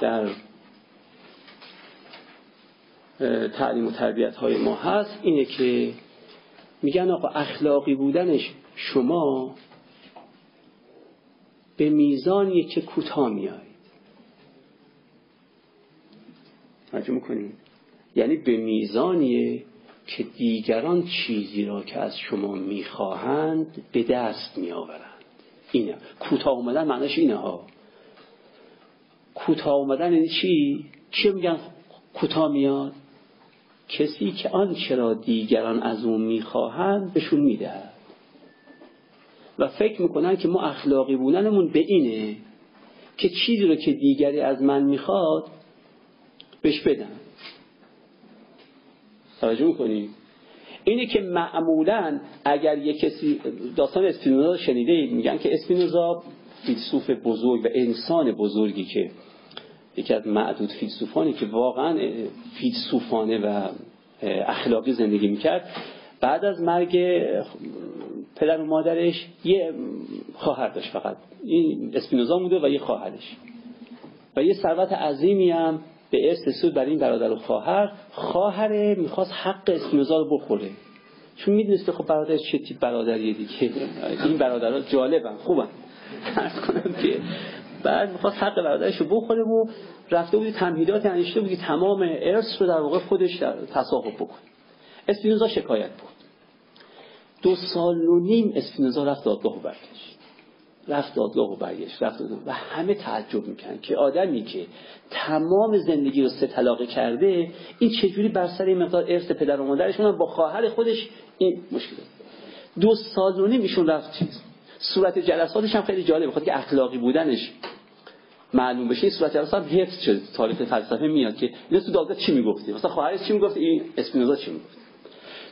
در تعلیم و تربیت های ما هست. اینه که میگن آقا اخلاقی بودنش شما به میزانیه که کوتاه میایید. توجه می‌کنید یعنی به میزانیه که دیگران چیزی را که از شما می‌خواهند به دست میآورند. اینه. کوتاه اومدن معناش اینه ها. کوتاه اومدن یعنی چی؟ چی میگن کوتاه میاد؟ کسی که آنچه را دیگران از اون می‌خواهند بهشون می‌دهد. و فکر می‌کنن که ما اخلاقی بودنمون به اینه که چیزی رو که دیگری از من می‌خواد بهش بدم. توجه می‌کنی؟ اینه که معمولا اگر یه کسی داستان اسپینوزا شنیده میگن که اسپینوزا فیلسوف بزرگ و انسان بزرگی که یکی از معدود فیلسوفانی که واقعا فیلسوفانه و اخلاقی زندگی می‌کرد بعد از مرگ پدر و مادرش یه خواهر داشت فقط. این اسپینوزا بوده و یه خواهرش. و یه ثروت عظیمی هم به ارث سود برای این برادر و خواهر. خواهر می‌خواست حق اسپینوزا رو بخوره. چون می‌دونسته خب برادر چه تیپ برادریه دیگه. این برادرها جالبن خوبن. فرض کنم که بعد می‌خواست حق برادرش رو بخوره و رفته بودی تمهیدات انشته بودی تمام ارث رو در واقع خودش تصاحب بکنه اسپینوزا شکایت بود. دو سال و نیم اسپینوزا رفت دادگاه و برگشت. رفت دادگاه و برگشت رفت دادگاه. و همه تعجب می‌کنن که آدمی که تمام زندگی رو سه طلاقه کرده این چجوری بر سر این مقدار ارث پدر و مادرشون با خواهر خودش این مشکل دو سال و نیم ایشون رفت چیز؟ صورت جلساتش هم خیلی جالبه خود که اخلاقی بودنش معلوم بشه این صورت جلسات حفظ شده تاریخ فلسفه میاد که اینا تو دادگاه چی می‌گفتی مثلا خواهرش چی می‌گفت این اسپینوزا چی می‌گفت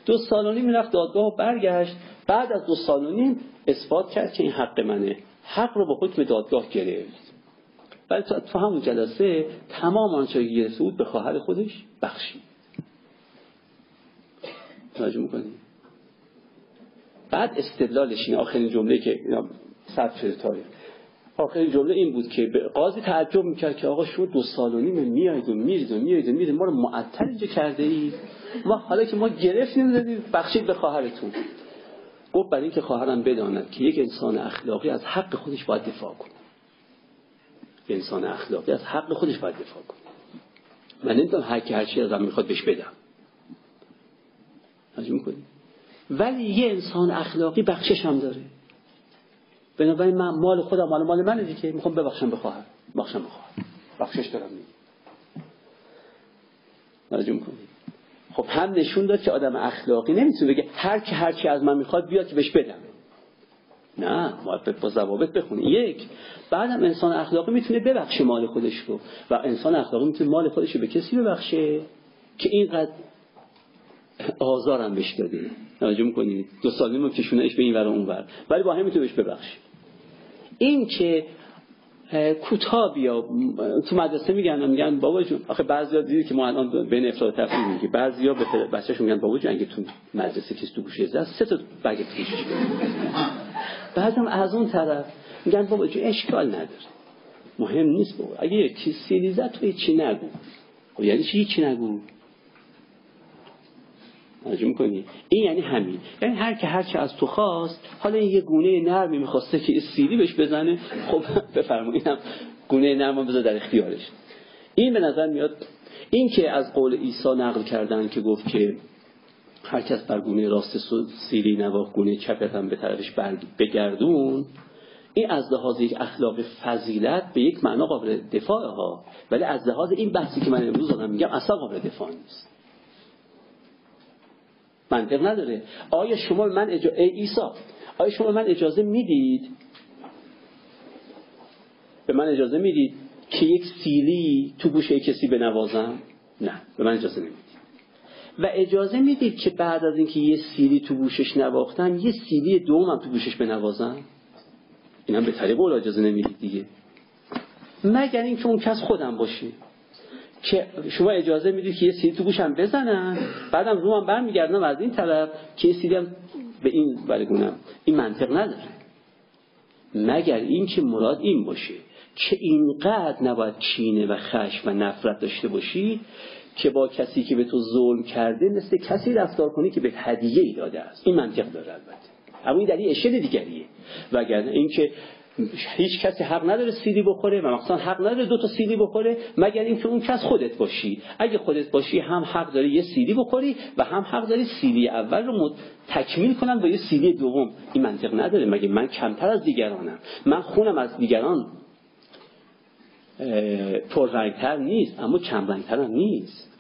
دو سال و نیم می‌رفت دادگاه و برگشت. بعد از دو سال اثبات کرد که این حق منه. حق رو با حکم دادگاه گرفت. ولی تو همون جلسه تمام آنچه گرفته بود به خواهر خودش بخشید. توجه می‌کنی؟ بعد استدلالش این آخرین جمله که ثبت شده تاریخ. آخرین جمله این بود که قاضی تعجب می‌کرد که آقا شما دو سال و نیم میایید و میرید و میایید و میرید. ما رو معطل اینجا کرده اید ما حالا که ما گرفتیم دادید بخشید به خواهرتون. گفت برای اینکه خواهرم بداند که یک انسان اخلاقی از حق خودش باید دفاع کنه. انسان اخلاقی از حق خودش باید دفاع کنه. من نمی‌دونم هر کی هر چی ازم می‌خواد بهش بدم. ولی یه انسان اخلاقی بخشش هم داره. بنابراین من مال خودم مال مال منه دیگه می‌خوام ببخشم بخواهم بخشم بخواهم بخشش دارم. توجه کنی خب هم نشون داد که آدم اخلاقی نمی‌تونه بگه هر کی هر چی از من می‌خواد بیاد که بهش بدم. نه باید با ضوابط بخونه یک بعدم انسان اخلاقی می‌تونه ببخشه مال خودش رو و انسان اخلاقی می‌تونه مال خودش رو به کسی ببخشه که اینقدر آزارم بهش داده. توجه می‌کنید دو سالی ما کشونهش به این ور اون ور ولی با هم می‌تونه بهش ببخشه این که کوتاه بیا تو مدرسه میگن میگن بابا جون آخه بعضیا دیدی که ما الان بین افراد تفریح میگه بعضیا به بچه‌شون میگن بابا جون اگه تو مدرسه کسی تو گوشه زد سه تا بگ پیش بعضم از اون طرف میگن بابا جون اشکال نداره. مهم نیست بابا. اگه چیز سیلی زد تو چی نگو. خب یعنی چی چی نگو؟ توجه می‌کنی. این یعنی همین. یعنی هر که هر چه از تو خواست حالا یه گونه نرمی می‌خواسته که سیلی بهش بزنه خب بفرمایید. گونه نرم بذار در اختیارش. این به نظر میاد این که از قول عیسی نقل کردن که گفت که هر کس بر گونه راست سیلی نواخت گونه چپت هم به طرفش بگردون این از لحاظ یک اخلاق فضیلت به یک معنا قابل دفاع ها. ولی از لحاظ این بحثی که من امروز دارم میگم اصلا قابل دفاع نیست. منطق نداره. آیا شما من اجا... ای ایسا آیا شما من اجازه می‌دید؟ به من اجازه می‌دید که یک سیلی تو گوشه کسی بنوازم؟ نه به من اجازه نمی‌دید. و اجازه می‌دید که بعد از اینکه یه سیلی تو گوشش نواختم یه سیلی دومم تو گوشش بنوازم؟ اینم به طریق اجازه نمی‌دید دیگه. مگر اینکه اون کس خودم باشه. که شما اجازه می‌دید که یه سیدی تو گوشم بزنن بعدم روم برمیگردم از این طرف که یه به این برگونم این منطق نداره. مگر این که مراد این باشه که اینقدر نباید کینه و خشم و نفرت داشته باشی که با کسی که به تو ظلم کرده مثل کسی رفتار کنی که به هدیه ای داده است. این منطق داره البته. اما این این اشل دیگریه. وگرنه اینکه هیچ کسی حق نداره سیلی بخوره و مخصوصا حق نداره دو تا سیلی بخوره مگر اینکه اون کس خودت باشی. اگه خودت باشی هم حق داری یه سیلی بخوری و هم حق داری سیلی اول رو تکمیل کنن با یه سیلی دوم. این منطق نداره. مگه من کمتر از دیگرانم؟ من خونم از دیگران پررنگتر نیست اما کم رنگتر هم نیست.